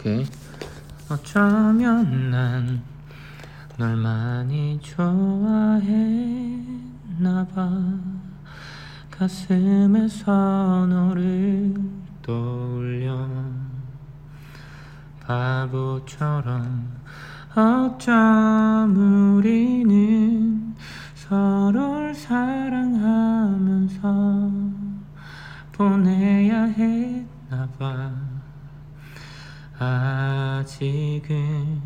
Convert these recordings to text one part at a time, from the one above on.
오케이. 어쩌면 난 널 많이 좋아했나 봐. 가슴에서 너를 떠올려. 바보처럼 어쩜 우리는 서로를 사랑하면서 보내야 했나 봐. 아직은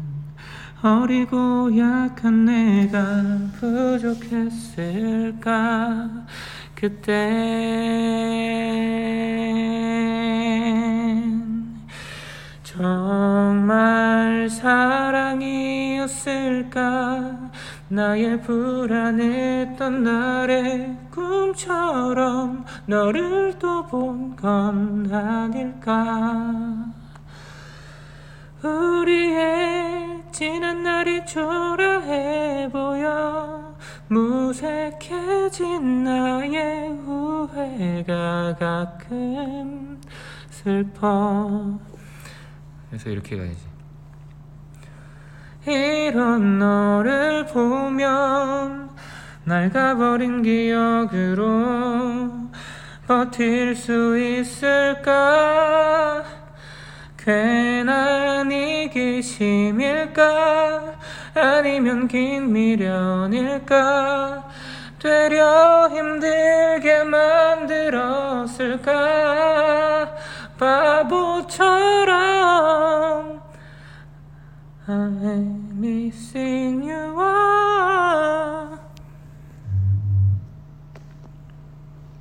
어리고 약한 내가 부족했을까? 그땐 정말 사랑이었을까? 나의 불안했던 날의 꿈처럼 너를 또 본 건 아닐까 우리의 지난 날이 초라해 보여. 무색해진 나의 후회가 가끔 슬퍼. 그래서 이렇게 가야지. 이런 너를 보면 낡아버린 기억으로 버틸 수 있을까 호기심일까? 아니면 긴 미련일까? 되려 힘들게 만들었을까? 바보처럼 I'm missing you all.